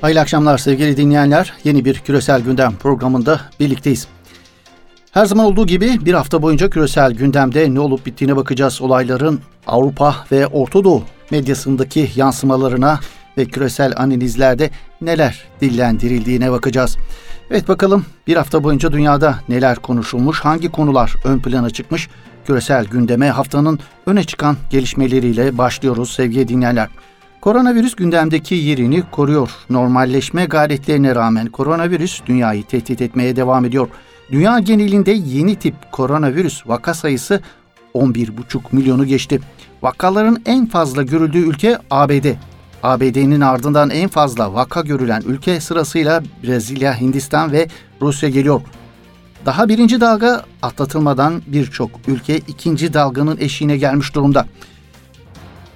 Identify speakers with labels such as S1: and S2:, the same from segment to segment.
S1: Hayırlı akşamlar sevgili dinleyenler. Yeni bir küresel gündem programında birlikteyiz. Her zaman olduğu gibi bir hafta boyunca küresel gündemde ne olup bittiğine bakacağız. Olayların Avrupa ve Orta Doğu medyasındaki yansımalarına ve küresel analizlerde neler dillendirildiğine bakacağız. Evet bakalım bir hafta boyunca dünyada neler konuşulmuş, hangi konular ön plana çıkmış, küresel gündeme haftanın öne çıkan gelişmeleriyle başlıyoruz sevgili dinleyenler. Koronavirüs gündemdeki yerini koruyor. Normalleşme gayretlerine rağmen koronavirüs dünyayı tehdit etmeye devam ediyor. Dünya genelinde yeni tip koronavirüs vaka sayısı 11,5 milyonu geçti. Vakaların en fazla görüldüğü ülke ABD. ABD'nin ardından en fazla vaka görülen ülke sırasıyla Brezilya, Hindistan ve Rusya geliyor. Daha birinci dalga atlatılmadan birçok ülke ikinci dalganın eşiğine gelmiş durumda.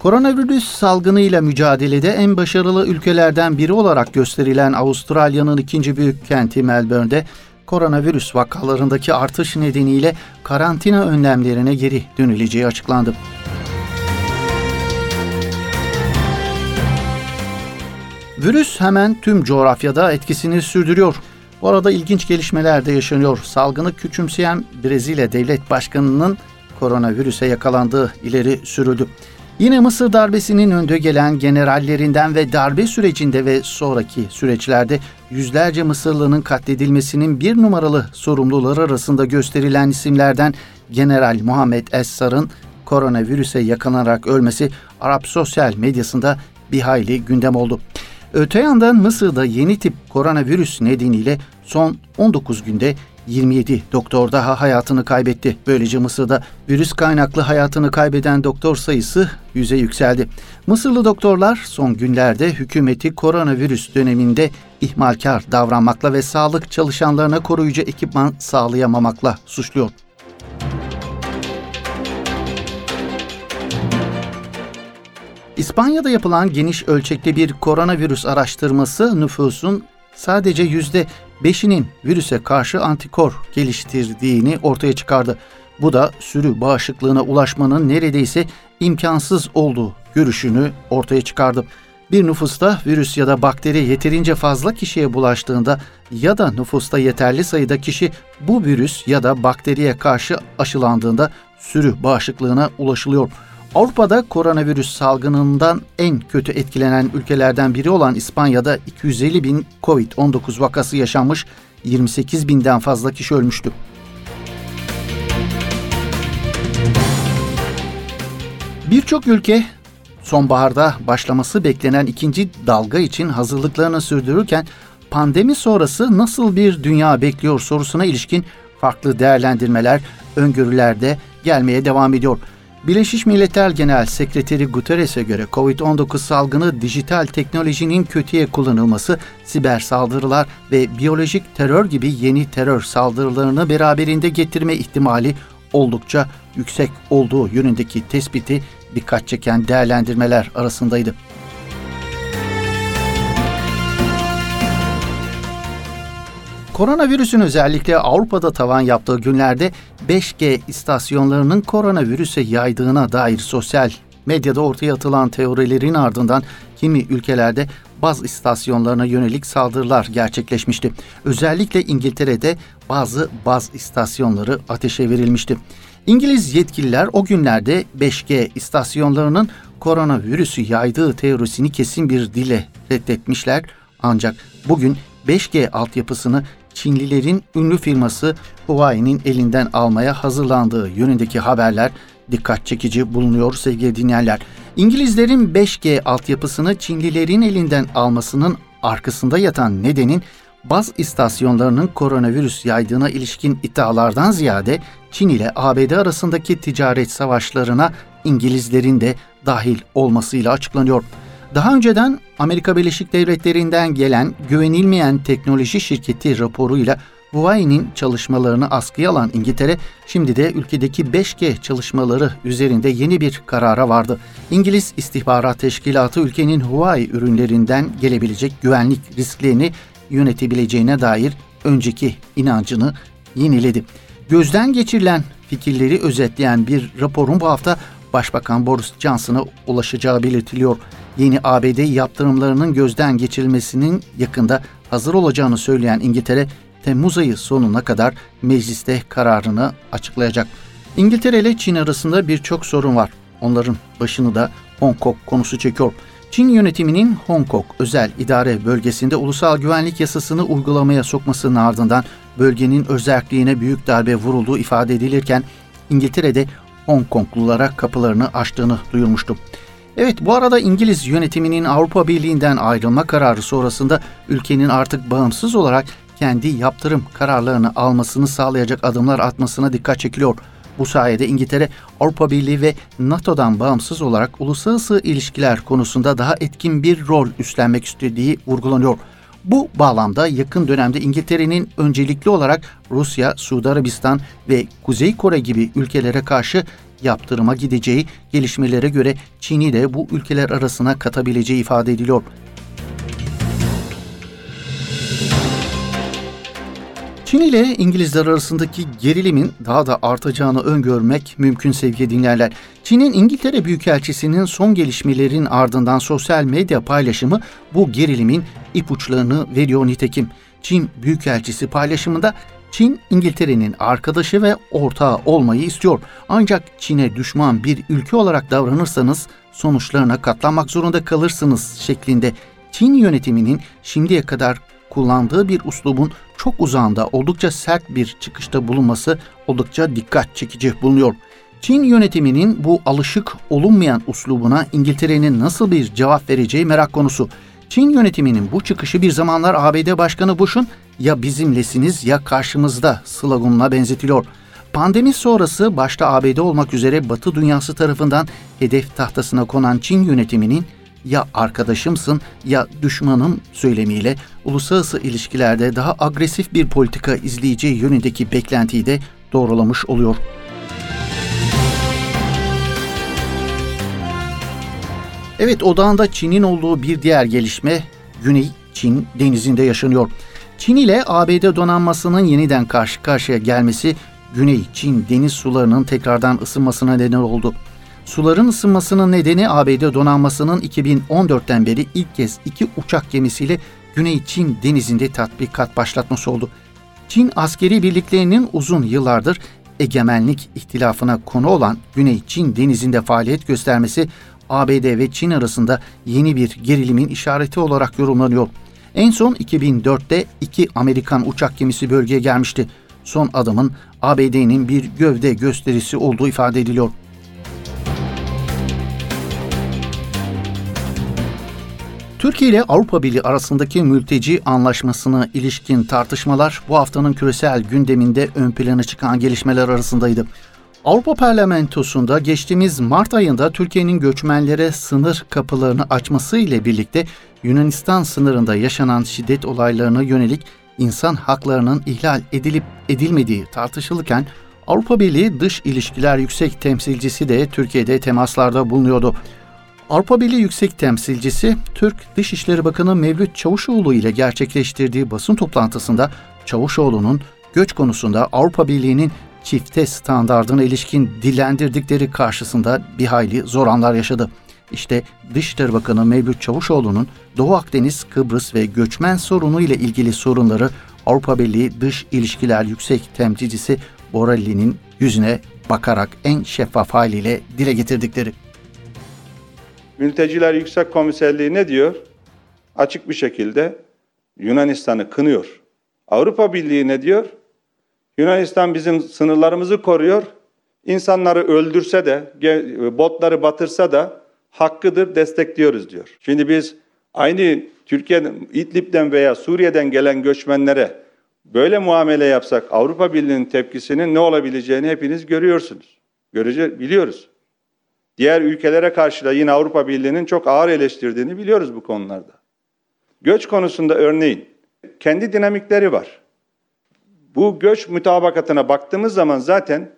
S1: Koronavirüs salgınıyla mücadelede en başarılı ülkelerden biri olarak gösterilen Avustralya'nın ikinci büyük kenti Melbourne'de koronavirüs vakalarındaki artış nedeniyle karantina önlemlerine geri dönüleceği açıklandı. Virüs hemen tüm coğrafyada etkisini sürdürüyor. Bu arada ilginç gelişmeler de yaşanıyor. Salgını küçümseyen Brezilya Devlet Başkanı'nın koronavirüse yakalandığı ileri sürüldü. Yine Mısır darbesinin önde gelen generallerinden ve darbe sürecinde ve sonraki süreçlerde yüzlerce Mısırlı'nın katledilmesinin bir numaralı sorumluları arasında gösterilen isimlerden General Muhammed Es-Sar'ın koronavirüse yakalanarak ölmesi Arap sosyal medyasında bir hayli gündem oldu. Öte yandan Mısır'da yeni tip koronavirüs nedeniyle son 19 günde 27 doktor daha hayatını kaybetti. Böylece Mısır'da virüs kaynaklı hayatını kaybeden doktor sayısı yüze yükseldi. Mısırlı doktorlar son günlerde hükümeti koronavirüs döneminde ihmalkar davranmakla ve sağlık çalışanlarına koruyucu ekipman sağlayamamakla suçluyor. İspanya'da yapılan geniş ölçekli bir koronavirüs araştırması nüfusun sadece yüzde beşinin virüse karşı antikor geliştirdiğini ortaya çıkardı. Bu da sürü bağışıklığına ulaşmanın neredeyse imkansız olduğu görüşünü ortaya çıkardı. Bir nüfusta virüs ya da bakteri yeterince fazla kişiye bulaştığında ya da nüfusta yeterli sayıda kişi bu virüs ya da bakteriye karşı aşılandığında sürü bağışıklığına ulaşılıyor. Avrupa'da koronavirüs salgınından en kötü etkilenen ülkelerden biri olan İspanya'da 250 bin Covid-19 vakası yaşanmış, 28 binden fazla kişi ölmüştü. Birçok ülke sonbaharda başlaması beklenen ikinci dalga için hazırlıklarını sürdürürken pandemi sonrası nasıl bir dünya bekliyor sorusuna ilişkin farklı değerlendirmeler, öngörüler de gelmeye devam ediyor. Birleşmiş Milletler Genel Sekreteri Guterres'e göre COVID-19 salgını dijital teknolojinin kötüye kullanılması, siber saldırılar ve biyolojik terör gibi yeni terör saldırılarını beraberinde getirme ihtimali oldukça yüksek olduğu yönündeki tespiti dikkat çeken değerlendirmeler arasındaydı. Koronavirüsün özellikle Avrupa'da tavan yaptığı günlerde 5G istasyonlarının koronavirüse yaydığına dair sosyal medyada ortaya atılan teorilerin ardından kimi ülkelerde baz istasyonlarına yönelik saldırılar gerçekleşmişti. Özellikle İngiltere'de bazı baz istasyonları ateşe verilmişti. İngiliz yetkililer o günlerde 5G istasyonlarının koronavirüsü yaydığı teorisini kesin bir dile reddetmişler. Ancak bugün 5G altyapısını Çinlilerin ünlü firması Huawei'nin elinden almaya hazırlandığı yönündeki haberler dikkat çekici bulunuyor sevgili dinleyenler. İngilizlerin 5G altyapısını Çinlilerin elinden almasının arkasında yatan nedenin baz istasyonlarının koronavirüs yaydığına ilişkin iddialardan ziyade Çin ile ABD arasındaki ticaret savaşlarına İngilizlerin de dahil olmasıyla açıklanıyor. Daha önceden Amerika Birleşik Devletleri'nden gelen güvenilmeyen teknoloji şirketi raporuyla Huawei'nin çalışmalarını askıya alan İngiltere, şimdi de ülkedeki 5G çalışmaları üzerinde yeni bir karara vardı. İngiliz İstihbarat Teşkilatı ülkenin Huawei ürünlerinden gelebilecek güvenlik risklerini yönetebileceğine dair önceki inancını yeniledi. Gözden geçirilen fikirleri özetleyen bir raporun bu hafta Başbakan Boris Johnson'a ulaşacağı belirtiliyor. Yeni ABD yaptırımlarının gözden geçirilmesinin yakında hazır olacağını söyleyen İngiltere, Temmuz ayı sonuna kadar mecliste kararını açıklayacak. İngiltere ile Çin arasında birçok sorun var. Onların başını da Hong Kong konusu çekiyor. Çin yönetiminin Hong Kong özel idare bölgesinde ulusal güvenlik yasasını uygulamaya sokmasının ardından bölgenin özelliğine büyük darbe vurulduğu ifade edilirken İngiltere'de Hong Konglulara kapılarını açtığını duyurmuştu. Evet bu arada İngiliz yönetiminin Avrupa Birliği'nden ayrılma kararı sonrasında ülkenin artık bağımsız olarak kendi yaptırım kararlarını almasını sağlayacak adımlar atmasına dikkat çekiliyor. Bu sayede İngiltere Avrupa Birliği ve NATO'dan bağımsız olarak uluslararası ilişkiler konusunda daha etkin bir rol üstlenmek istediği vurgulanıyor. Bu bağlamda yakın dönemde İngiltere'nin öncelikli olarak Rusya, Suudi Arabistan ve Kuzey Kore gibi ülkelere karşı yaptırıma gideceği gelişmelere göre Çin'i de bu ülkeler arasına katabileceği ifade ediliyor. Çin ile İngilizler arasındaki gerilimin daha da artacağını öngörmek mümkün sevgili dinlerler. Çin'in İngiltere Büyükelçisi'nin son gelişmelerin ardından sosyal medya paylaşımı bu gerilimin ipuçlarını veriyor nitekim. Çin Büyükelçisi paylaşımında Çin, İngiltere'nin arkadaşı ve ortağı olmayı istiyor. Ancak Çin'e düşman bir ülke olarak davranırsanız sonuçlarına katlanmak zorunda kalırsınız şeklinde Çin yönetiminin şimdiye kadar kullandığı bir uslubun çok uzağında oldukça sert bir çıkışta bulunması oldukça dikkat çekici bulunuyor. Çin yönetiminin bu alışık olunmayan uslubuna İngiltere'nin nasıl bir cevap vereceği merak konusu. Çin yönetiminin bu çıkışı bir zamanlar ABD Başkanı Bush'un ya bizimlesiniz ya karşımızda sloganına benzetiliyor. Pandemi sonrası başta ABD olmak üzere Batı dünyası tarafından hedef tahtasına konan Çin yönetiminin ya arkadaşımsın ya düşmanım söylemiyle uluslararası ilişkilerde daha agresif bir politika izleyeceği yönündeki beklentiyi de doğrulamış oluyor. Evet odağında Çin'in olduğu bir diğer gelişme Güney Çin denizinde yaşanıyor. Çin ile ABD donanmasının yeniden karşı karşıya gelmesi Güney Çin deniz sularının tekrardan ısınmasına neden oldu. Suların ısınmasının nedeni ABD donanmasının 2014'ten beri ilk kez iki uçak gemisiyle Güney Çin denizinde tatbikat başlatması oldu. Çin askeri birliklerinin uzun yıllardır egemenlik ihtilafına konu olan Güney Çin denizinde faaliyet göstermesi ABD ve Çin arasında yeni bir gerilimin işareti olarak yorumlanıyor. En son 2004'te iki Amerikan uçak gemisi bölgeye gelmişti. Son adımın ABD'nin bir gövde gösterisi olduğu ifade ediliyor. Türkiye ile Avrupa Birliği arasındaki mülteci anlaşmasına ilişkin tartışmalar bu haftanın küresel gündeminde ön plana çıkan gelişmeler arasındaydı. Avrupa Parlamentosu'nda geçtiğimiz Mart ayında Türkiye'nin göçmenlere sınır kapılarını açması ile birlikte Yunanistan sınırında yaşanan şiddet olaylarına yönelik insan haklarının ihlal edilip edilmediği tartışılırken Avrupa Birliği Dış İlişkiler Yüksek Temsilcisi de Türkiye'de temaslarda bulunuyordu. Avrupa Birliği Yüksek Temsilcisi Türk Dışişleri Bakanı Mevlüt Çavuşoğlu ile gerçekleştirdiği basın toplantısında Çavuşoğlu'nun göç konusunda Avrupa Birliği'nin çifte standardına ilişkin dillendirdikleri karşısında bir hayli zor anlar yaşadı. İşte Dışişleri Bakanı Mevlüt Çavuşoğlu'nun Doğu Akdeniz, Kıbrıs ve göçmen sorunu ile ilgili sorunları Avrupa Birliği Dış İlişkiler Yüksek Temsilcisi Borelli'nin yüzüne bakarak en şeffaf haliyle dile getirdikleri.
S2: Mülteciler Yüksek Komiserliği ne diyor? Açık bir şekilde Yunanistan'ı kınıyor. Avrupa Birliği ne diyor? Yunanistan bizim sınırlarımızı koruyor. İnsanları öldürse de, botları batırsa da hakkıdır, destekliyoruz diyor. Şimdi biz aynı Türkiye'den, İdlib'den veya Suriye'den gelen göçmenlere böyle muamele yapsak Avrupa Birliği'nin tepkisinin ne olabileceğini hepiniz görüyorsunuz. Görece biliyoruz. Diğer ülkelere karşı da yine Avrupa Birliği'nin çok ağır eleştirdiğini biliyoruz bu konularda. Göç konusunda örneğin kendi dinamikleri var. Bu göç mütabakatına baktığımız zaman zaten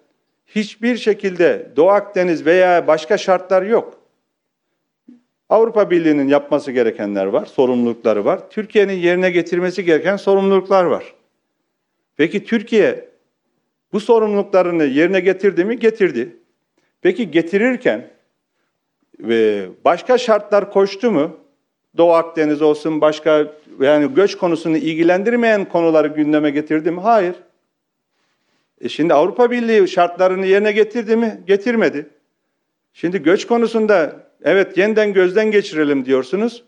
S2: hiçbir şekilde Doğu Akdeniz veya başka şartlar yok. Avrupa Birliği'nin yapması gerekenler var, sorumlulukları var. Türkiye'nin yerine getirmesi gereken sorumluluklar var. Peki Türkiye bu sorumluluklarını yerine getirdi mi? Getirdi. Peki getirirken ve başka şartlar koştu mu? Doğu Akdeniz olsun başka yani göç konusunu ilgilendirmeyen konuları gündeme getirdi mi? Hayır. E şimdi Avrupa Birliği şartlarını yerine getirdi mi? Getirmedi. Şimdi göç konusunda evet yeniden gözden geçirelim diyorsunuz.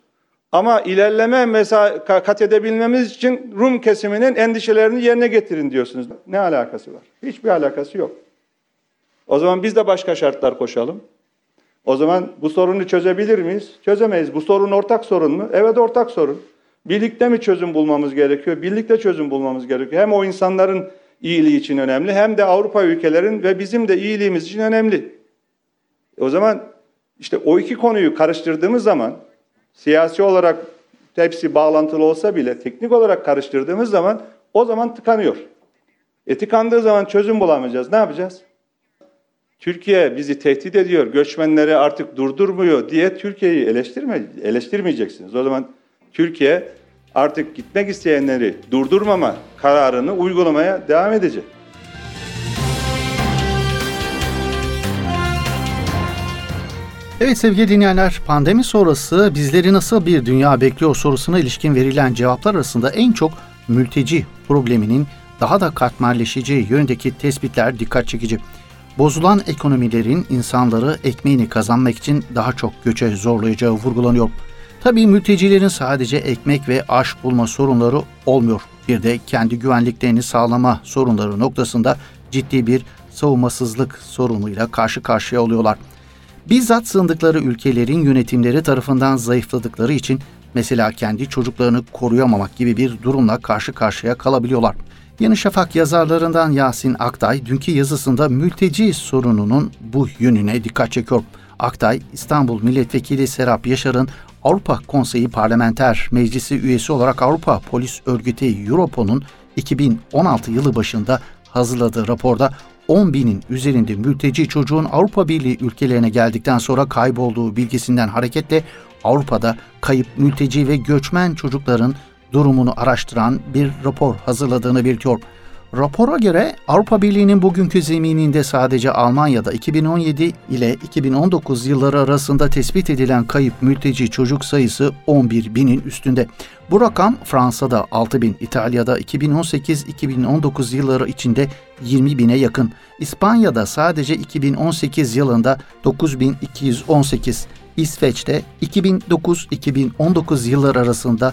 S2: Ama ilerleme mesela kat edebilmemiz için Rum kesiminin endişelerini yerine getirin diyorsunuz. Ne alakası var? Hiçbir alakası yok. O zaman biz de başka şartlar koşalım. O zaman bu sorunu çözebilir miyiz? Çözemeyiz. Bu sorun ortak sorun mu? Evet ortak sorun. Birlikte mi çözüm bulmamız gerekiyor? Birlikte çözüm bulmamız gerekiyor. Hem o insanların iyiliği için önemli hem de Avrupa ülkelerin ve bizim de iyiliğimiz için önemli. O zaman işte o iki konuyu karıştırdığımız zaman siyasi olarak hepsi bağlantılı olsa bile teknik olarak karıştırdığımız zaman o zaman tıkanıyor. E tıkandığı zaman çözüm bulamayacağız. Ne yapacağız? Türkiye bizi tehdit ediyor, göçmenleri artık durdurmuyor diye Türkiye'yi eleştirme, eleştirmeyeceksiniz. O zaman Türkiye artık gitmek isteyenleri durdurmama kararını uygulamaya devam edecek.
S1: Evet sevgili dinleyenler, pandemi sonrası bizleri nasıl bir dünya bekliyor sorusuna ilişkin verilen cevaplar arasında en çok mülteci probleminin daha da katmerleşeceği yönündeki tespitler dikkat çekici. Bozulan ekonomilerin insanları ekmeğini kazanmak için daha çok göçe zorlayacağı vurgulanıyor. Tabii mültecilerin sadece ekmek ve aş bulma sorunları olmuyor. Bir de kendi güvenliklerini sağlama sorunları noktasında ciddi bir savunmasızlık sorunuyla karşı karşıya oluyorlar. Bizzat sığındıkları ülkelerin yönetimleri tarafından zayıfladıkları için mesela kendi çocuklarını koruyamamak gibi bir durumla karşı karşıya kalabiliyorlar. Yeni Şafak yazarlarından Yasin Aktay dünkü yazısında mülteci sorununun bu yönüne dikkat çekiyor. Aktay, İstanbul Milletvekili Serap Yaşar'ın Avrupa Konseyi Parlamenter Meclisi üyesi olarak Avrupa Polis Örgütü Europol'un 2016 yılı başında hazırladığı raporda 10 binin üzerinde mülteci çocuğun Avrupa Birliği ülkelerine geldikten sonra kaybolduğu bilgisinden hareketle Avrupa'da kayıp mülteci ve göçmen çocukların durumunu araştıran bir rapor hazırladığını belirtiyor. Rapora göre Avrupa Birliği'nin bugünkü zemininde sadece Almanya'da 2017 ile 2019 yılları arasında tespit edilen kayıp mülteci çocuk sayısı 11 binin üstünde. Bu rakam Fransa'da 6 bin, İtalya'da 2018-2019 yılları içinde 20 bine yakın. İspanya'da sadece 2018 yılında 9218, İsveç'te 2009-2019 yılları arasında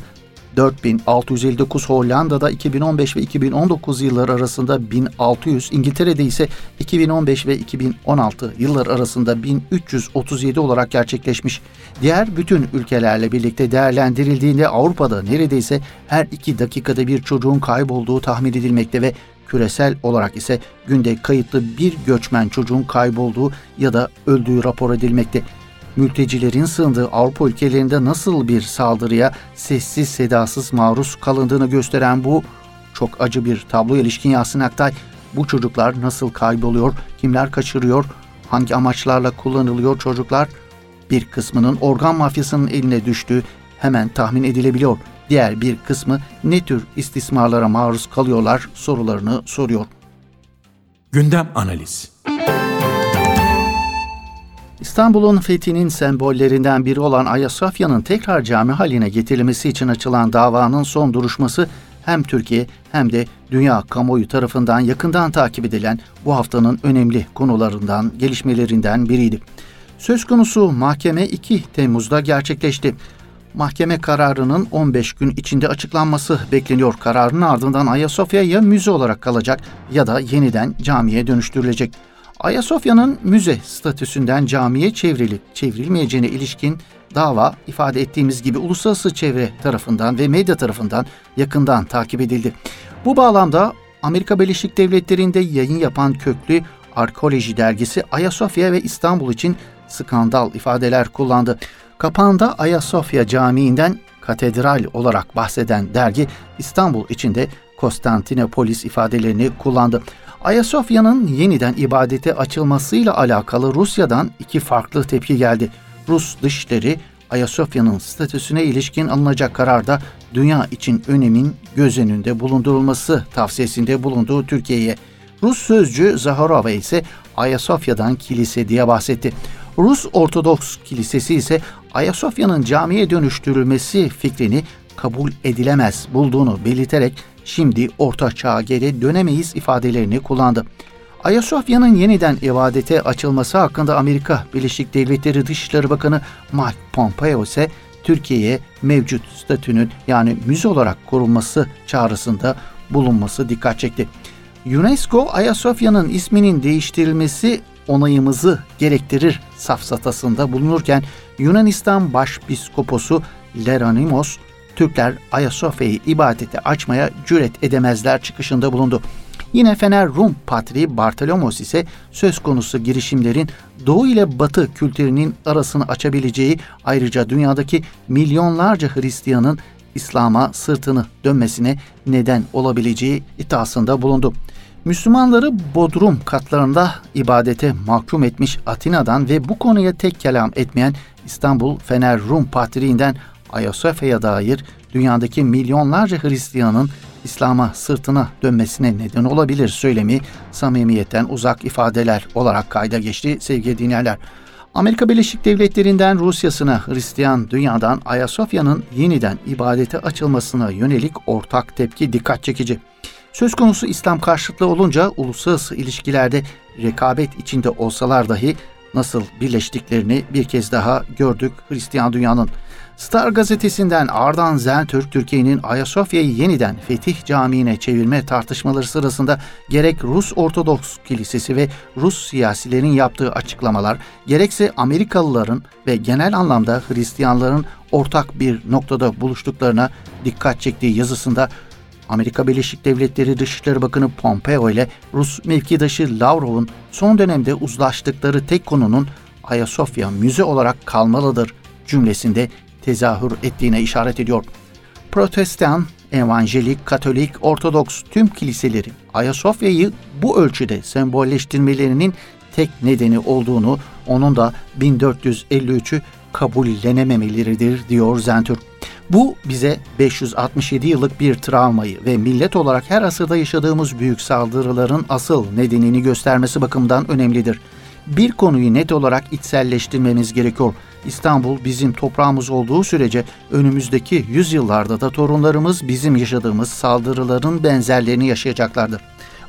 S1: 4659 Hollanda'da 2015 ve 2019 yılları arasında 1600, İngiltere'de ise 2015 ve 2016 yıllar arasında 1337 olarak gerçekleşmiş. Diğer bütün ülkelerle birlikte değerlendirildiğinde Avrupa'da neredeyse her iki dakikada bir çocuğun kaybolduğu tahmin edilmekte ve küresel olarak ise günde kayıtlı bir göçmen çocuğun kaybolduğu ya da öldüğü rapor edilmekte mültecilerin sığındığı Avrupa ülkelerinde nasıl bir saldırıya sessiz sedasız maruz kalındığını gösteren bu çok acı bir tablo ilişkin Yasin Aktay bu çocuklar nasıl kayboluyor, kimler kaçırıyor, hangi amaçlarla kullanılıyor çocuklar bir kısmının organ mafyasının eline düştüğü hemen tahmin edilebiliyor. Diğer bir kısmı ne tür istismarlara maruz kalıyorlar sorularını soruyor.
S3: Gündem Analiz
S1: İstanbul'un fethinin sembollerinden biri olan Ayasofya'nın tekrar cami haline getirilmesi için açılan davanın son duruşması hem Türkiye hem de dünya kamuoyu tarafından yakından takip edilen bu haftanın önemli konularından, gelişmelerinden biriydi. Söz konusu mahkeme 2 Temmuz'da gerçekleşti. Mahkeme kararının 15 gün içinde açıklanması bekleniyor. Kararın ardından Ayasofya ya müze olarak kalacak ya da yeniden camiye dönüştürülecek. Ayasofya'nın müze statüsünden camiye çevrilip çevrilmeyeceğine ilişkin dava ifade ettiğimiz gibi uluslararası çevre tarafından ve medya tarafından yakından takip edildi. Bu bağlamda Amerika Birleşik Devletleri'nde yayın yapan köklü Arkeoloji dergisi Ayasofya ve İstanbul için skandal ifadeler kullandı. Kapağında Ayasofya Camii'nden katedral olarak bahseden dergi İstanbul içinde Konstantinopolis ifadelerini kullandı. Ayasofya'nın yeniden ibadete açılmasıyla alakalı Rusya'dan iki farklı tepki geldi. Rus dışları Ayasofya'nın statüsüne ilişkin alınacak kararda dünya için önemin göz önünde bulundurulması tavsiyesinde bulunduğu Türkiye'ye. Rus sözcü Zaharova ise Ayasofya'dan kilise diye bahsetti. Rus Ortodoks Kilisesi ise Ayasofya'nın camiye dönüştürülmesi fikrini kabul edilemez bulduğunu belirterek şimdi orta çağa geri dönemeyiz ifadelerini kullandı. Ayasofya'nın yeniden ibadete açılması hakkında Amerika Birleşik Devletleri Dışişleri Bakanı Mike Pompeo ise Türkiye'ye mevcut statünün yani müze olarak korunması çağrısında bulunması dikkat çekti. UNESCO Ayasofya'nın isminin değiştirilmesi onayımızı gerektirir safsatasında bulunurken Yunanistan Başpiskoposu Leronimos Türkler Ayasofya'yı ibadete açmaya cüret edemezler çıkışında bulundu. Yine Fener Rum Patriği Bartolomos ise söz konusu girişimlerin Doğu ile Batı kültürünün arasını açabileceği ayrıca dünyadaki milyonlarca Hristiyanın İslam'a sırtını dönmesine neden olabileceği iddiasında bulundu. Müslümanları Bodrum katlarında ibadete mahkum etmiş Atina'dan ve bu konuya tek kelam etmeyen İstanbul Fener Rum Patriğinden Ayasofya'ya dair dünyadaki milyonlarca Hristiyanın İslam'a sırtına dönmesine neden olabilir söylemi samimiyetten uzak ifadeler olarak kayda geçti sevgili dinleyenler. Amerika Birleşik Devletleri'nden Rusya'sına Hristiyan dünyadan Ayasofya'nın yeniden ibadete açılmasına yönelik ortak tepki dikkat çekici. Söz konusu İslam karşıtlığı olunca uluslararası ilişkilerde rekabet içinde olsalar dahi nasıl birleştiklerini bir kez daha gördük Hristiyan dünyanın. Star gazetesinden Ardan Zentürk, Türkiye'nin Ayasofya'yı yeniden Fetih Camii'ne çevirme tartışmaları sırasında gerek Rus Ortodoks Kilisesi ve Rus siyasilerin yaptığı açıklamalar, gerekse Amerikalıların ve genel anlamda Hristiyanların ortak bir noktada buluştuklarına dikkat çektiği yazısında Amerika Birleşik Devletleri Dışişleri Bakanı Pompeo ile Rus mevkidaşı Lavrov'un son dönemde uzlaştıkları tek konunun Ayasofya müze olarak kalmalıdır cümlesinde tezahür ettiğine işaret ediyor. Protestan, Evangelik, Katolik, Ortodoks tüm kiliseleri Ayasofya'yı bu ölçüde sembolleştirmelerinin tek nedeni olduğunu, onun da 1453'ü kabullenememeleridir diyor Zentürk. Bu bize 567 yıllık bir travmayı ve millet olarak her asırda yaşadığımız büyük saldırıların asıl nedenini göstermesi bakımından önemlidir. Bir konuyu net olarak içselleştirmemiz gerekiyor. İstanbul bizim toprağımız olduğu sürece önümüzdeki yüzyıllarda da torunlarımız bizim yaşadığımız saldırıların benzerlerini yaşayacaklardır.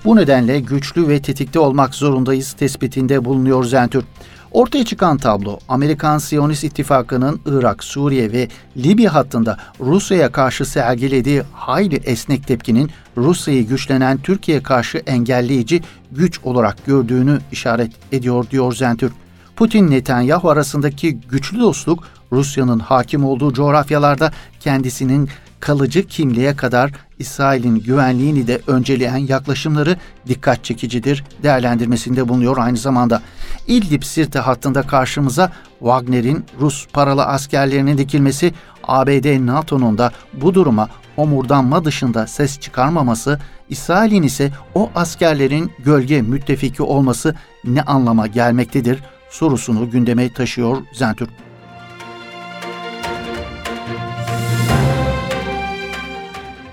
S1: Bu nedenle güçlü ve tetikte olmak zorundayız tespitinde bulunuyor Zentürk. Ortaya çıkan tablo Amerikan Siyonist İttifakı'nın Irak, Suriye ve Libya hattında Rusya'ya karşı sergilediği hayli esnek tepkinin Rusya'yı güçlenen Türkiye karşı engelleyici güç olarak gördüğünü işaret ediyor diyor Zentürk. Putin Netanyahu arasındaki güçlü dostluk Rusya'nın hakim olduğu coğrafyalarda kendisinin kalıcı kimliğe kadar İsrail'in güvenliğini de önceleyen yaklaşımları dikkat çekicidir değerlendirmesinde bulunuyor aynı zamanda. İdlib Sirte hattında karşımıza Wagner'in Rus paralı askerlerinin dikilmesi, ABD NATO'nun da bu duruma omurdanma dışında ses çıkarmaması, İsrail'in ise o askerlerin gölge müttefiki olması ne anlama gelmektedir sorusunu gündeme taşıyor Zentürk.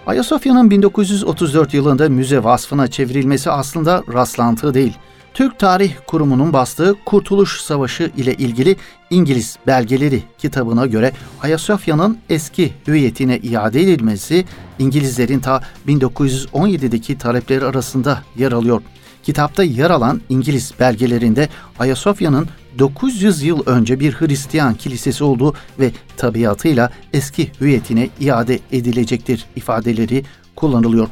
S1: Ayasofya'nın 1934 yılında müze vasfına çevrilmesi aslında rastlantı değil. Türk Tarih Kurumu'nun bastığı Kurtuluş Savaşı ile ilgili İngiliz belgeleri kitabına göre Ayasofya'nın eski hüviyetine iade edilmesi İngilizlerin ta 1917'deki talepleri arasında yer alıyor. Kitapta yer alan İngiliz belgelerinde Ayasofya'nın 900 yıl önce bir Hristiyan kilisesi olduğu ve tabiatıyla eski hüviyetine iade edilecektir ifadeleri kullanılıyor.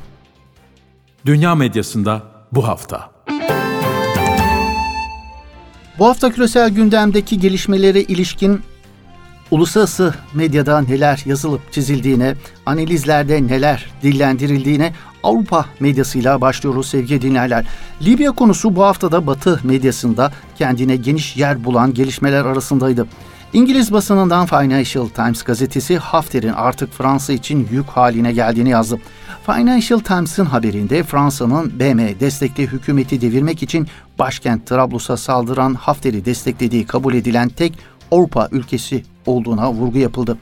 S3: Dünya medyasında bu hafta.
S1: Bu hafta küresel gündemdeki gelişmelere ilişkin uluslararası medyada neler yazılıp çizildiğine, analizlerde neler dillendirildiğine Avrupa medyasıyla başlıyoruz sevgili dinleyenler. Libya konusu bu haftada Batı medyasında kendine geniş yer bulan gelişmeler arasındaydı. İngiliz basınından Financial Times gazetesi Hafter'in artık Fransa için yük haline geldiğini yazdı. Financial Times'ın haberinde Fransa'nın BM destekli hükümeti devirmek için başkent Trablus'a saldıran Hafter'i desteklediği kabul edilen tek Avrupa ülkesi olduğuna vurgu yapıldı.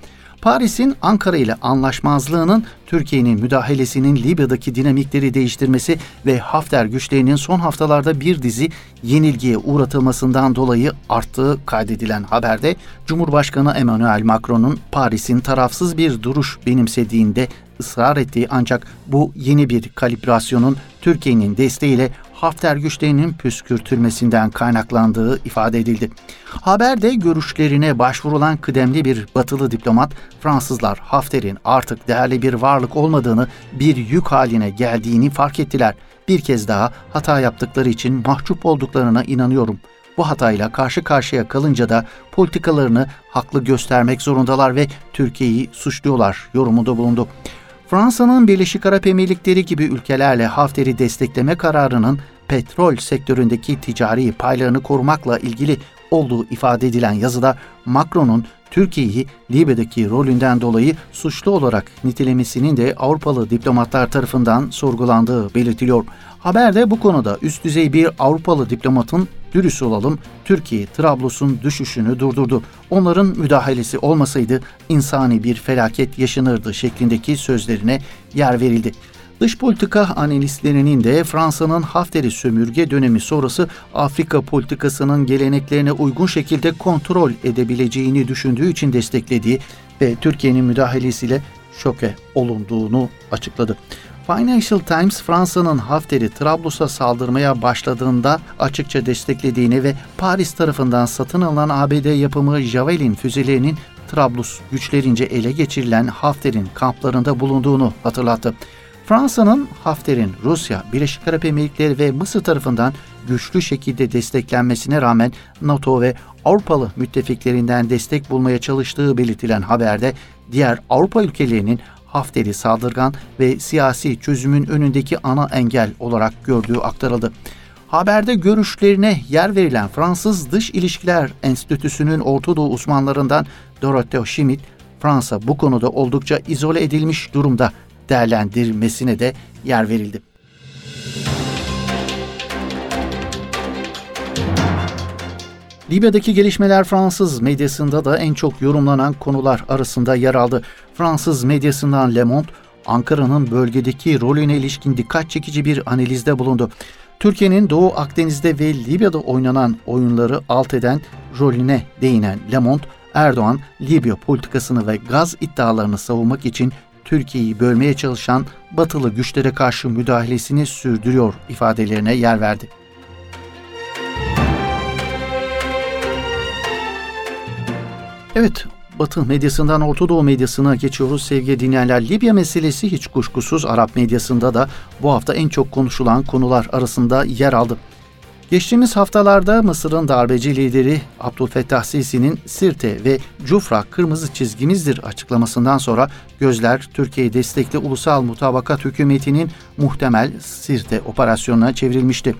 S1: Paris'in Ankara ile anlaşmazlığının Türkiye'nin müdahalesinin Libya'daki dinamikleri değiştirmesi ve Hafter güçlerinin son haftalarda bir dizi yenilgiye uğratılmasından dolayı arttığı kaydedilen haberde Cumhurbaşkanı Emmanuel Macron'un Paris'in tarafsız bir duruş benimsediğinde ısrar ettiği ancak bu yeni bir kalibrasyonun Türkiye'nin desteğiyle Hafter güçlerinin püskürtülmesinden kaynaklandığı ifade edildi. Haberde görüşlerine başvurulan kıdemli bir batılı diplomat, Fransızlar Hafter'in artık değerli bir varlık olmadığını, bir yük haline geldiğini fark ettiler. Bir kez daha hata yaptıkları için mahcup olduklarına inanıyorum. Bu hatayla karşı karşıya kalınca da politikalarını haklı göstermek zorundalar ve Türkiye'yi suçluyorlar yorumunda bulundu. Fransa'nın Birleşik Arap Emirlikleri gibi ülkelerle Hafter'i destekleme kararının petrol sektöründeki ticari paylarını korumakla ilgili olduğu ifade edilen yazıda Macron'un Türkiye'yi Libya'daki rolünden dolayı suçlu olarak nitelemesinin de Avrupalı diplomatlar tarafından sorgulandığı belirtiliyor. Haberde bu konuda üst düzey bir Avrupalı diplomatın dürüst olalım Türkiye Trablus'un düşüşünü durdurdu. Onların müdahalesi olmasaydı insani bir felaket yaşanırdı şeklindeki sözlerine yer verildi. Dış politika analistlerinin de Fransa'nın Hafter'i sömürge dönemi sonrası Afrika politikasının geleneklerine uygun şekilde kontrol edebileceğini düşündüğü için desteklediği ve Türkiye'nin müdahalesiyle şoke olunduğunu açıkladı. Financial Times Fransa'nın Hafter'i Trablus'a saldırmaya başladığında açıkça desteklediğini ve Paris tarafından satın alınan ABD yapımı Javelin füzelerinin Trablus güçlerince ele geçirilen Hafter'in kamplarında bulunduğunu hatırlattı. Fransa'nın Hafter'in Rusya, Birleşik Arap Emirlikleri ve Mısır tarafından güçlü şekilde desteklenmesine rağmen NATO ve Avrupalı müttefiklerinden destek bulmaya çalıştığı belirtilen haberde diğer Avrupa ülkelerinin Hafter'i saldırgan ve siyasi çözümün önündeki ana engel olarak gördüğü aktarıldı. Haberde görüşlerine yer verilen Fransız Dış İlişkiler Enstitüsü'nün Orta Doğu uzmanlarından Dorothée Schmidt, Fransa bu konuda oldukça izole edilmiş durumda değerlendirmesine de yer verildi. Libya'daki gelişmeler Fransız medyasında da en çok yorumlanan konular arasında yer aldı. Fransız medyasından Le Monde, Ankara'nın bölgedeki rolüne ilişkin dikkat çekici bir analizde bulundu. Türkiye'nin Doğu Akdeniz'de ve Libya'da oynanan oyunları alt eden rolüne değinen Le Monde, Erdoğan, Libya politikasını ve gaz iddialarını savunmak için Türkiye'yi bölmeye çalışan batılı güçlere karşı müdahalesini sürdürüyor ifadelerine yer verdi. Evet, Batı medyasından Orta Doğu medyasına geçiyoruz sevgili dinleyenler. Libya meselesi hiç kuşkusuz Arap medyasında da bu hafta en çok konuşulan konular arasında yer aldı. Geçtiğimiz haftalarda Mısır'ın darbeci lideri Abdülfettah Sisi'nin Sirte ve Cufra kırmızı çizgimizdir açıklamasından sonra gözler Türkiye destekli ulusal mutabakat hükümetinin muhtemel Sirte operasyonuna çevrilmişti.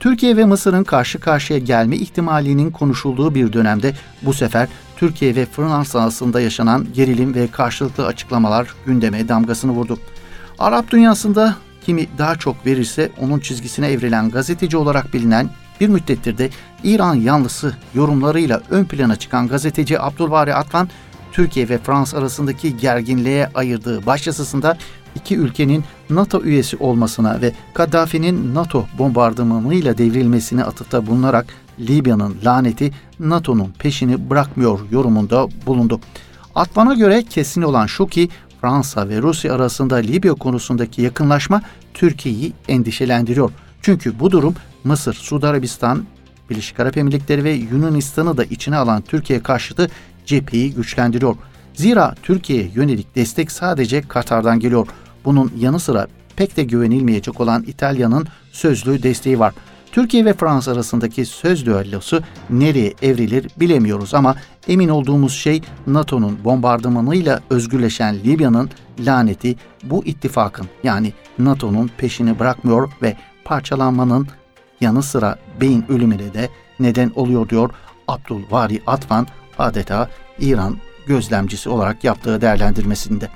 S1: Türkiye ve Mısır'ın karşı karşıya gelme ihtimalinin konuşulduğu bir dönemde bu sefer Türkiye ve Fransa arasında yaşanan gerilim ve karşılıklı açıklamalar gündeme damgasını vurdu. Arap dünyasında kimi daha çok verirse onun çizgisine evrilen gazeteci olarak bilinen bir müddettir de İran yanlısı yorumlarıyla ön plana çıkan gazeteci Abdülvari Atlan, Türkiye ve Fransa arasındaki gerginliğe ayırdığı başyazısında iki ülkenin NATO üyesi olmasına ve Kaddafi'nin NATO bombardımanıyla devrilmesine atıfta bulunarak Libya'nın laneti NATO'nun peşini bırakmıyor yorumunda bulundu. Atlan'a göre kesin olan şu ki Fransa ve Rusya arasında Libya konusundaki yakınlaşma Türkiye'yi endişelendiriyor. Çünkü bu durum Mısır, Suudi Arabistan, Birleşik Arap Emirlikleri ve Yunanistan'ı da içine alan Türkiye karşıtı cepheyi güçlendiriyor. Zira Türkiye'ye yönelik destek sadece Katar'dan geliyor. Bunun yanı sıra pek de güvenilmeyecek olan İtalya'nın sözlü desteği var. Türkiye ve Fransa arasındaki söz düellosu nereye evrilir bilemiyoruz ama emin olduğumuz şey NATO'nun bombardımanıyla özgürleşen Libya'nın laneti bu ittifakın yani NATO'nun peşini bırakmıyor ve parçalanmanın yanı sıra beyin ölümüne de neden oluyor diyor Abdülvari Atvan adeta İran gözlemcisi olarak yaptığı değerlendirmesinde.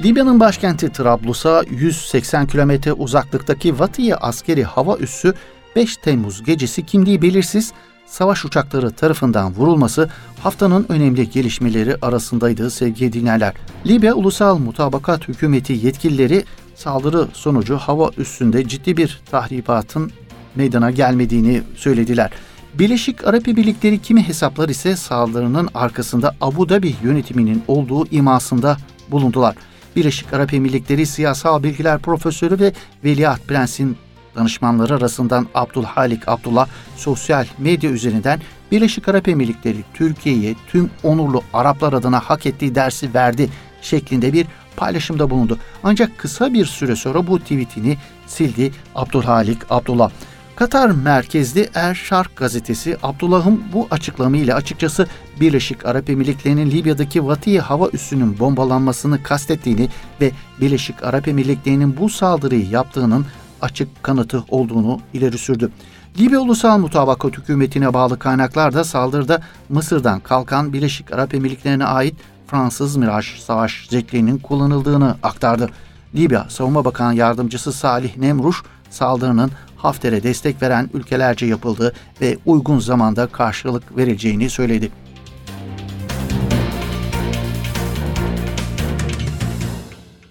S1: Libya'nın başkenti Trablus'a 180 kilometre uzaklıktaki Vatiye askeri hava üssü 5 Temmuz gecesi kimliği belirsiz savaş uçakları tarafından vurulması haftanın önemli gelişmeleri arasındaydı sevgili dinleyenler. Libya Ulusal Mutabakat Hükümeti yetkilileri saldırı sonucu hava üstünde ciddi bir tahribatın meydana gelmediğini söylediler. Birleşik Arap Emirlikleri kimi hesaplar ise saldırının arkasında Abu Dhabi yönetiminin olduğu imasında bulundular. Birleşik Arap Emirlikleri Siyasal Bilgiler Profesörü ve Veliaht Prens'in danışmanları arasından Abdülhalik Abdullah sosyal medya üzerinden Birleşik Arap Emirlikleri Türkiye'ye tüm onurlu Araplar adına hak ettiği dersi verdi şeklinde bir paylaşımda bulundu. Ancak kısa bir süre sonra bu tweetini sildi Abdülhalik Abdullah. Katar merkezli Er Şark gazetesi Abdullah'ın bu açıklamayla açıkçası Birleşik Arap Emirlikleri'nin Libya'daki Vati hava üssünün bombalanmasını kastettiğini ve Birleşik Arap Emirlikleri'nin bu saldırıyı yaptığının açık kanıtı olduğunu ileri sürdü. Libya Ulusal Mutabakat Hükümeti'ne bağlı kaynaklar da saldırıda Mısır'dan kalkan Birleşik Arap Emirlikleri'ne ait Fransız Miraj savaş jetlerinin kullanıldığını aktardı. Libya Savunma Bakan Yardımcısı Salih Nemruş saldırının Hafter'e destek veren ülkelerce yapıldığı ve uygun zamanda karşılık verileceğini söyledi.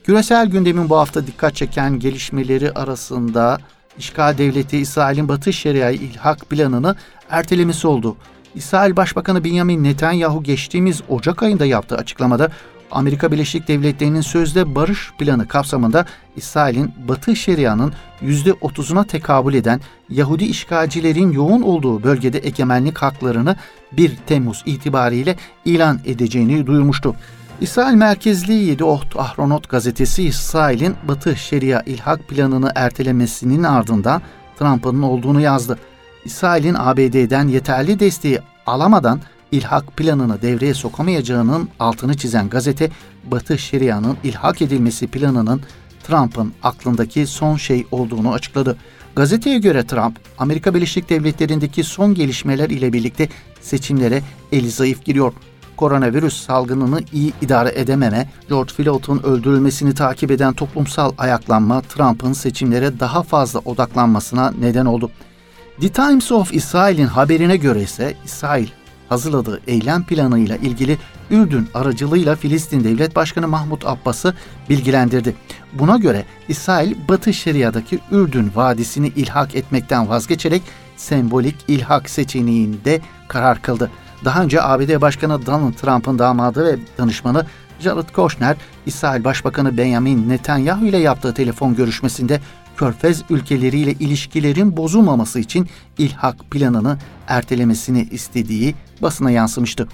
S1: Küresel gündemin bu hafta dikkat çeken gelişmeleri arasında işgal devleti İsrail'in Batı Şeria'yı ilhak planını ertelemesi oldu. İsrail Başbakanı Benjamin Netanyahu geçtiğimiz Ocak ayında yaptığı açıklamada Amerika Birleşik Devletleri'nin sözde barış planı kapsamında İsrail'in Batı Şeria'nın %30'una tekabül eden Yahudi işgalcilerin yoğun olduğu bölgede egemenlik haklarını 1 Temmuz itibariyle ilan edeceğini duyurmuştu. İsrail merkezli 7 Oht Ahronot gazetesi İsrail'in Batı Şeria ilhak planını ertelemesinin ardından Trump'ın olduğunu yazdı. İsrail'in ABD'den yeterli desteği alamadan ilhak planını devreye sokamayacağının altını çizen gazete, Batı Şeria'nın ilhak edilmesi planının Trump'ın aklındaki son şey olduğunu açıkladı. Gazeteye göre Trump, Amerika Birleşik Devletleri'ndeki son gelişmeler ile birlikte seçimlere eli zayıf giriyor. Koronavirüs salgınını iyi idare edememe, George Floyd'un öldürülmesini takip eden toplumsal ayaklanma Trump'ın seçimlere daha fazla odaklanmasına neden oldu. The Times of Israel'in haberine göre ise İsrail hazırladığı eylem planıyla ilgili Ürdün aracılığıyla Filistin Devlet Başkanı Mahmut Abbas'ı bilgilendirdi. Buna göre İsrail Batı Şeria'daki Ürdün Vadisi'ni ilhak etmekten vazgeçerek sembolik ilhak seçeneğinde karar kıldı. Daha önce ABD Başkanı Donald Trump'ın damadı ve danışmanı Jared Kushner, İsrail Başbakanı Benjamin Netanyahu ile yaptığı telefon görüşmesinde Körfez ülkeleriyle ilişkilerin bozulmaması için ilhak planını ertelemesini istediği basına yansımıştı.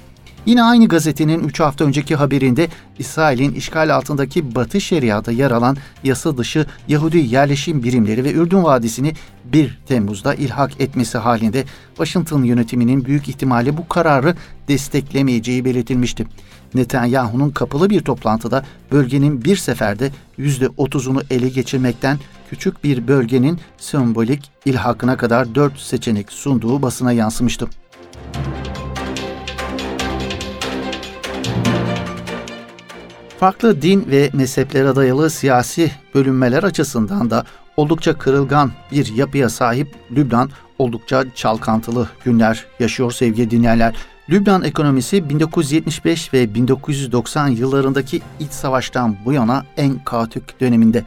S1: Yine aynı gazetenin 3 hafta önceki haberinde İsrail'in işgal altındaki Batı Şeria'da yer alan yasa dışı Yahudi yerleşim birimleri ve Ürdün Vadisi'ni 1 Temmuz'da ilhak etmesi halinde Washington yönetiminin büyük ihtimalle bu kararı desteklemeyeceği belirtilmişti. Netanyahu'nun kapalı bir toplantıda bölgenin bir seferde %30'unu ele geçirmekten küçük bir bölgenin sembolik ilhakına kadar dört seçenek sunduğu basına yansımıştı. Farklı din ve mezheplere dayalı siyasi bölünmeler açısından da oldukça kırılgan bir yapıya sahip Lübnan oldukça çalkantılı günler yaşıyor sevgili dinleyenler. Lübnan ekonomisi 1975 ve 1990 yıllarındaki iç savaştan bu yana en kaotik döneminde.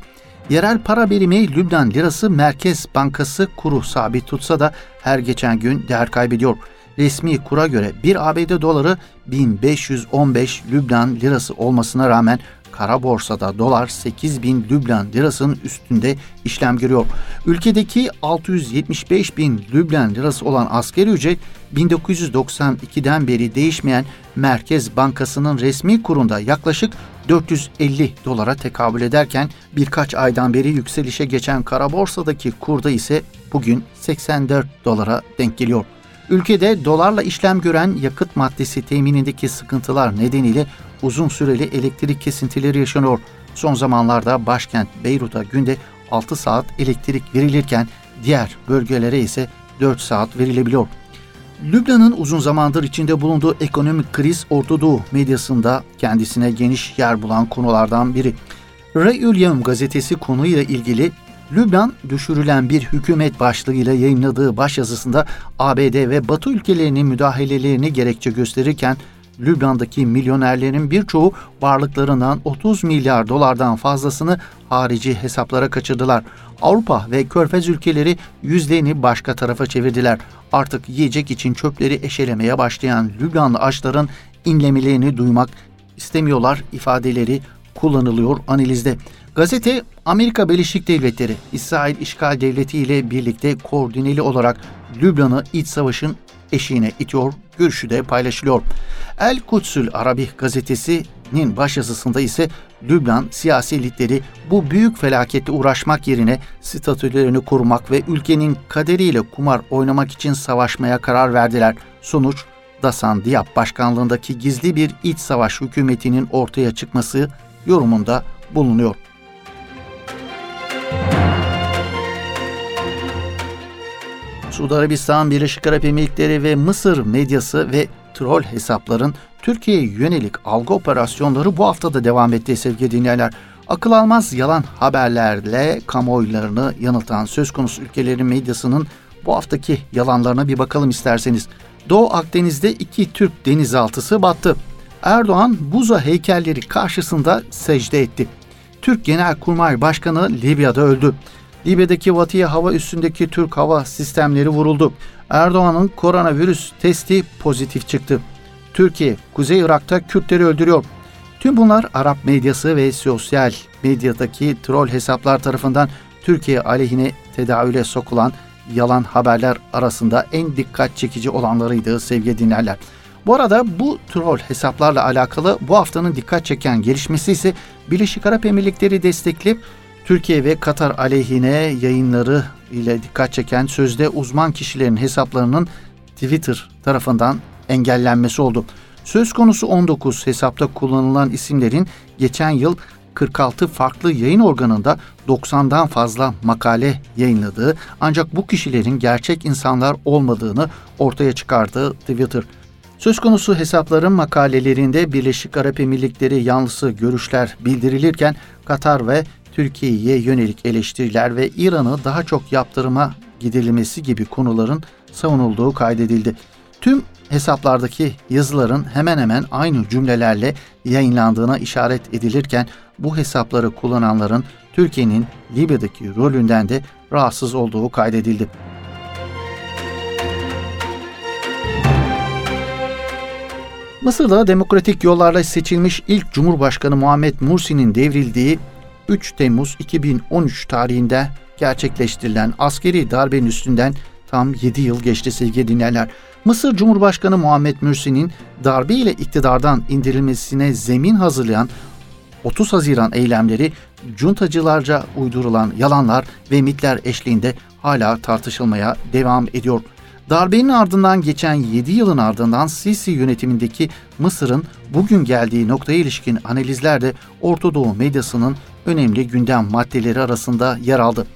S1: Yerel para birimi Lübnan lirası Merkez Bankası kuru sabit tutsa da her geçen gün değer kaybediyor. Resmi kura göre bir ABD doları 1515 Lübnan lirası olmasına rağmen kara borsada dolar 8000 Lübnan lirasının üstünde işlem görüyor. Ülkedeki 675 bin Lübnan lirası olan askeri ücret 1992'den beri değişmeyen Merkez Bankası'nın resmi kurunda yaklaşık 450 dolara tekabül ederken birkaç aydan beri yükselişe geçen kara borsadaki kurda ise bugün 84 dolara denk geliyor. Ülkede dolarla işlem gören yakıt maddesi teminindeki sıkıntılar nedeniyle uzun süreli elektrik kesintileri yaşanıyor. Son zamanlarda başkent Beyrut'a günde 6 saat elektrik verilirken diğer bölgelere ise 4 saat verilebiliyor. Lübnan'ın uzun zamandır içinde bulunduğu ekonomik kriz Orta Doğu medyasında kendisine geniş yer bulan konulardan biri. Re'ül Yevm gazetesi konuyla ilgili Lübnan düşürülen bir hükümet başlığıyla yayınladığı başyazısında ABD ve Batı ülkelerinin müdahalelerini gerekçe gösterirken Lübnan'daki milyonerlerin birçoğu varlıklarından 30 milyar dolardan fazlasını harici hesaplara kaçırdılar. Avrupa ve Körfez ülkeleri yüzlerini başka tarafa çevirdiler. Artık yiyecek için çöpleri eşelemeye başlayan Lübnanlı açların inlemelerini duymak istemiyorlar ifadeleri kullanılıyor analizde. Gazete Amerika Birleşik Devletleri, İsrail işgal devleti ile birlikte koordineli olarak Lübnan'ı iç savaşın eşiğine itiyor, görüşü de paylaşılıyor. El Kudsül Arabi gazetesinin başyazısında ise Lübnan siyasi elitleri bu büyük felakette uğraşmak yerine statülerini korumak ve ülkenin kaderiyle kumar oynamak için savaşmaya karar verdiler. Sonuç Dasan Diab başkanlığındaki gizli bir iç savaş hükümetinin ortaya çıkması yorumunda bulunuyor. Suudi Arabistan, Birleşik Arap Emirlikleri ve Mısır medyası ve troll hesapların Türkiye'ye yönelik algı operasyonları bu hafta da devam etti sevgili dinleyenler. Akıl almaz yalan haberlerle kamuoylarını yanıltan söz konusu ülkelerin medyasının bu haftaki yalanlarına bir bakalım isterseniz. Doğu Akdeniz'de iki Türk denizaltısı battı. Erdoğan Buza heykelleri karşısında secde etti. Türk Genelkurmay Başkanı Libya'da öldü. Libya'daki Vatiye hava üstündeki Türk hava sistemleri vuruldu. Erdoğan'ın koronavirüs testi pozitif çıktı. Türkiye, Kuzey Irak'ta Kürtleri öldürüyor. Tüm bunlar Arap medyası ve sosyal medyadaki troll hesaplar tarafından Türkiye aleyhine tedavüle sokulan yalan haberler arasında en dikkat çekici olanlarıydı sevgili dinlerler. Bu arada bu troll hesaplarla alakalı bu haftanın dikkat çeken gelişmesi ise Birleşik Arap Emirlikleri destekli Türkiye ve Katar aleyhine yayınları ile dikkat çeken sözde uzman kişilerin hesaplarının Twitter tarafından engellenmesi oldu. Söz konusu 19 hesapta kullanılan isimlerin geçen yıl 46 farklı yayın organında 90'dan fazla makale yayınladığı ancak bu kişilerin gerçek insanlar olmadığını ortaya çıkardı Twitter. Söz konusu hesapların makalelerinde Birleşik Arap Emirlikleri yanlısı görüşler bildirilirken Katar ve Türkiye'ye yönelik eleştiriler ve İran'ı daha çok yaptırıma gidilmesi gibi konuların savunulduğu kaydedildi. Tüm hesaplardaki yazıların hemen hemen aynı cümlelerle yayınlandığına işaret edilirken bu hesapları kullananların Türkiye'nin Libya'daki rolünden de rahatsız olduğu kaydedildi. Mısır'da demokratik yollarla seçilmiş ilk Cumhurbaşkanı Muhammed Mursi'nin devrildiği 3 Temmuz 2013 tarihinde gerçekleştirilen askeri darbenin üstünden tam 7 yıl geçti sevgili dinleyenler. Mısır Cumhurbaşkanı Muhammed Mursi'nin darbe ile iktidardan indirilmesine zemin hazırlayan 30 Haziran eylemleri cuntacılarca uydurulan yalanlar ve mitler eşliğinde hala tartışılmaya devam ediyor. Darbenin ardından geçen 7 yılın ardından Sisi yönetimindeki Mısır'ın bugün geldiği noktaya ilişkin analizler de Orta Doğu medyasının önemli gündem maddeleri arasında yer aldı.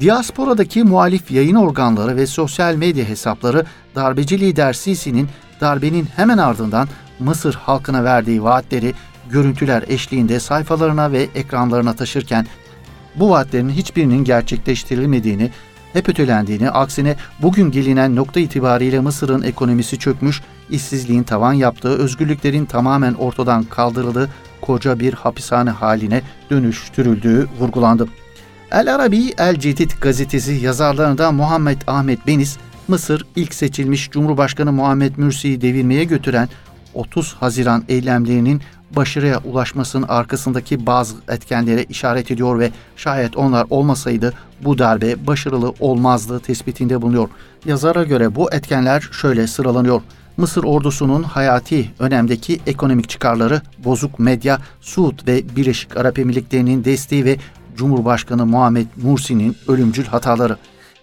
S1: Diasporadaki muhalif yayın organları ve sosyal medya hesapları darbeci lider Sisi'nin darbenin hemen ardından Mısır halkına verdiği vaatleri görüntüler eşliğinde sayfalarına ve ekranlarına taşırken bu vaatlerin hiçbirinin gerçekleştirilmediğini, hep ötelendiğini, aksine bugün gelinen nokta itibariyle Mısır'ın ekonomisi çökmüş, işsizliğin tavan yaptığı, özgürlüklerin tamamen ortadan kaldırıldığı koca bir hapishane haline dönüştürüldüğü vurgulandı. El Arabi El Cedid gazetesi yazarlarından Muhammed Ahmet Beniz, Mısır ilk seçilmiş Cumhurbaşkanı Muhammed Mürsi'yi devirmeye götüren 30 Haziran eylemlerinin başarıya ulaşmasının arkasındaki bazı etkenlere işaret ediyor ve şayet onlar olmasaydı bu darbe başarılı olmazdı tespitinde bulunuyor. Yazara göre bu etkenler şöyle sıralanıyor. Mısır ordusunun hayati önemdeki ekonomik çıkarları, bozuk medya, Suud ve Birleşik Arap Emirlikleri'nin desteği ve Cumhurbaşkanı Muhammed Mursi'nin ölümcül hataları.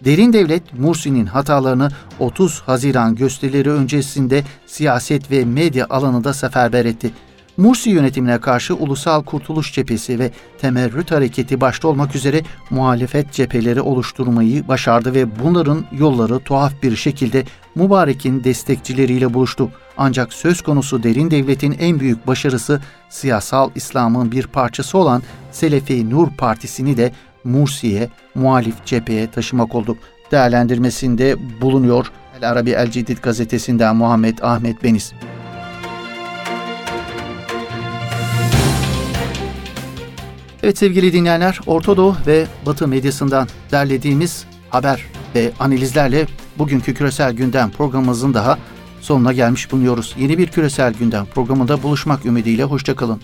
S1: Derin devlet Mursi'nin hatalarını 30 Haziran gösterileri öncesinde siyaset ve medya alanında seferber etti. Mursi yönetimine karşı Ulusal Kurtuluş Cephesi ve Temerrüt Hareketi başta olmak üzere muhalefet cepheleri oluşturmayı başardı ve bunların yolları tuhaf bir şekilde Mübarek'in destekçileriyle buluştu. Ancak söz konusu derin devletin en büyük başarısı siyasal İslam'ın bir parçası olan Selefi Nur Partisi'ni de Mursi'ye, muhalif cepheye taşımak oldu. Değerlendirmesinde bulunuyor El Arabi El Cidid gazetesinden Muhammed Ahmet Beniz. Evet sevgili dinleyenler, Orta Doğu ve Batı medyasından derlediğimiz haber ve analizlerle bugünkü küresel gündem programımızın daha sonuna gelmiş bulunuyoruz. Yeni bir küresel gündem programında buluşmak ümidiyle hoşçakalın.